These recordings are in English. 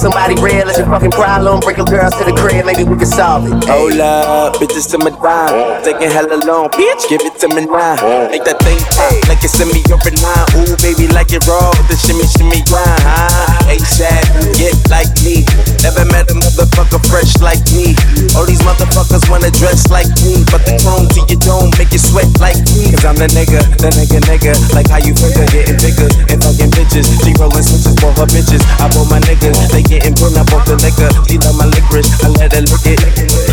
finding somebody real is your fucking problem. Bring your girls to the crib, maybe we can solve it. Hold up, bitches to my dime. Taking hella long, bitch, give it to me now. Make that thing pop like it's in me over nine. Ooh, baby, like it raw with the shimmy, shimmy grind. Huh? ASAP, get like me. Never met a motherfucker fresh like me. All these motherfuckers wanna dress like me. But the chrome to your dome make you sweat like me. Cause I'm the nigga, the nigga, nigga. Like how you figure, getting bigger and fucking bitches. She rolling switches for her bitches. I bought my niggas, they getting put up off the liquor. She love my licorice, I let her lick it.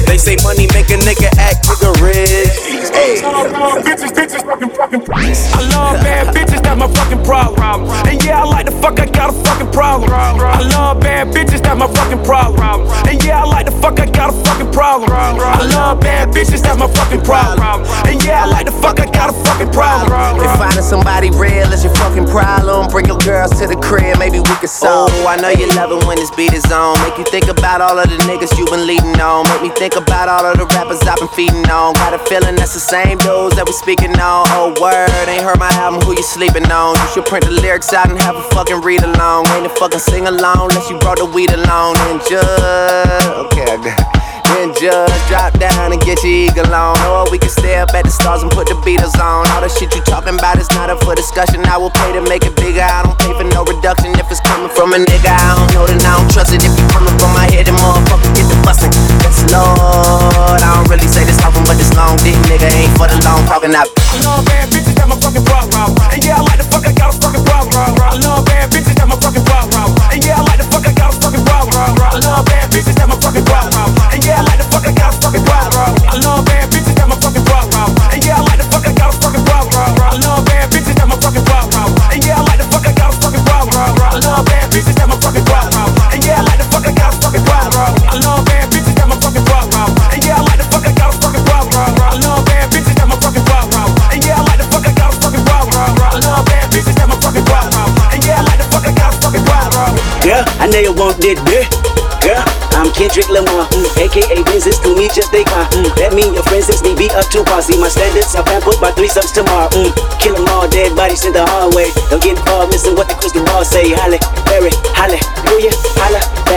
They say money make a nigga act nigga rich. Hey. I love bad bitches, that's my fucking problem. And yeah, I like the fuck, I got a fucking problem. I love bad bitches, that's my fucking problem. Problem. I love bad bitches, that's my fucking problem. And yeah, I like the fuck, I got a fucking problem. If finding somebody real is your fucking problem, bring your girls to the crib, maybe we can solve. Oh, I know you love it when this beat is on. Make you think about all of the niggas you been leading on. Make me think about all of the rappers I've been feeding on. Got a feeling that's the same dudes that we speaking on. Oh, word, ain't heard my album, who you sleeping on? You should print the lyrics out and have a fucking read along. Ain't a fucking sing along unless you brought the weed along. And just, up at the stars and put the Beatles on. All the shit you talking about is not up for discussion. I will pay to make it bigger. I don't pay for no reduction if it's coming from a nigga. I don't know then I don't trust it. If you coming from my head, then motherfucker get the bustin'. Yes, Lord. I don't really say this often, but this long dick nigga ain't for the long talking. I I know you want that dick. Yeah, I'm Kendrick Lamar, mm, aka Business to me just they car. Mm, that mean your friends is me be up to. See my standards, I'll put by three subs tomorrow. Mm, kill 'em all, dead bodies in the hallway. Don't get involved, missing what the crystal ball say. Halle, Berry, hallelujah, holla back, hallelujah.